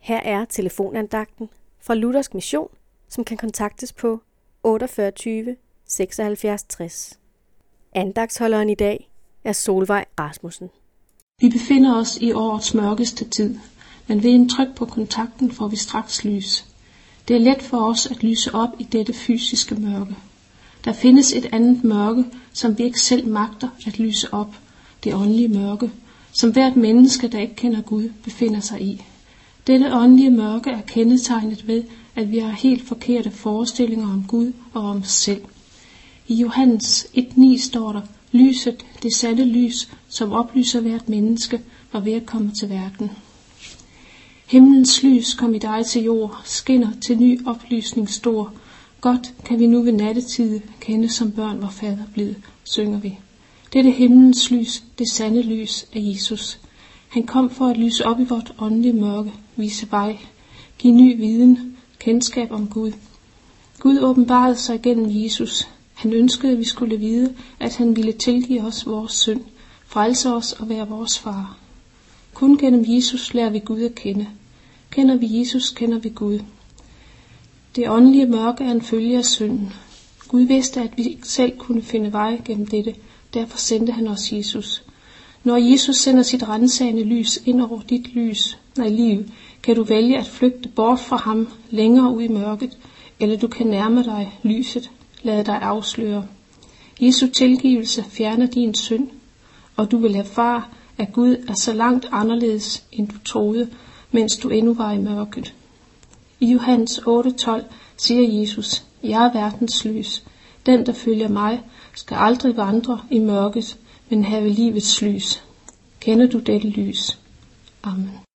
Her er telefonandagten fra Luthersk Mission, som kan kontaktes på 48 76 60. Andagsholderen i dag er Solvej Rasmussen. Vi befinder os i årets mørkeste tid, men ved en tryk på kontakten får vi straks lys. Det er let for os at lyse op i dette fysiske mørke. Der findes et andet mørke, som vi ikke selv magter at lyse op, det åndelige mørke, som hvert menneske, der ikke kender Gud, befinder sig i. Dette åndelige mørke er kendetegnet ved, at vi har helt forkerte forestillinger om Gud og om os selv. I Johannes 1.9 står der, lyset, det sande lys, som oplyser hvert menneske, var ved at komme til verden. Himlens lys kom i dig til jord, skinner til ny oplysning stor. Godt kan vi nu ved nattetid kende som børn, hvor fader blevet, synger vi. Dette himlens lys, det sande lys af Jesus. Han kom for at lyse op i vort åndelige mørke, vise vej, give ny viden, kendskab om Gud. Gud åbenbarede sig gennem Jesus. Han ønskede, at vi skulle vide, at han ville tilgive os vores synd, frelse os og være vores far. Kun gennem Jesus lærer vi Gud at kende. Kender vi Jesus, kender vi Gud. Det åndelige mørke er en følge af synden. Gud vidste, at vi ikke selv kunne finde vej gennem dette, derfor sendte han os Jesus. Når Jesus sender sit rensagende lys ind over dit lys, nej liv, kan du vælge at flygte bort fra ham længere ud i mørket, eller du kan nærme dig lyset, lade dig afsløre. Jesu tilgivelse fjerner din synd, og du vil erfare, at Gud er så langt anderledes, end du troede, mens du endnu var i mørket. I Johannes 8:12 siger Jesus, Jeg er verdens lys. Den, der følger mig, skal aldrig vandre i mørket, men have livets lys. Kender du dette lys? Amen.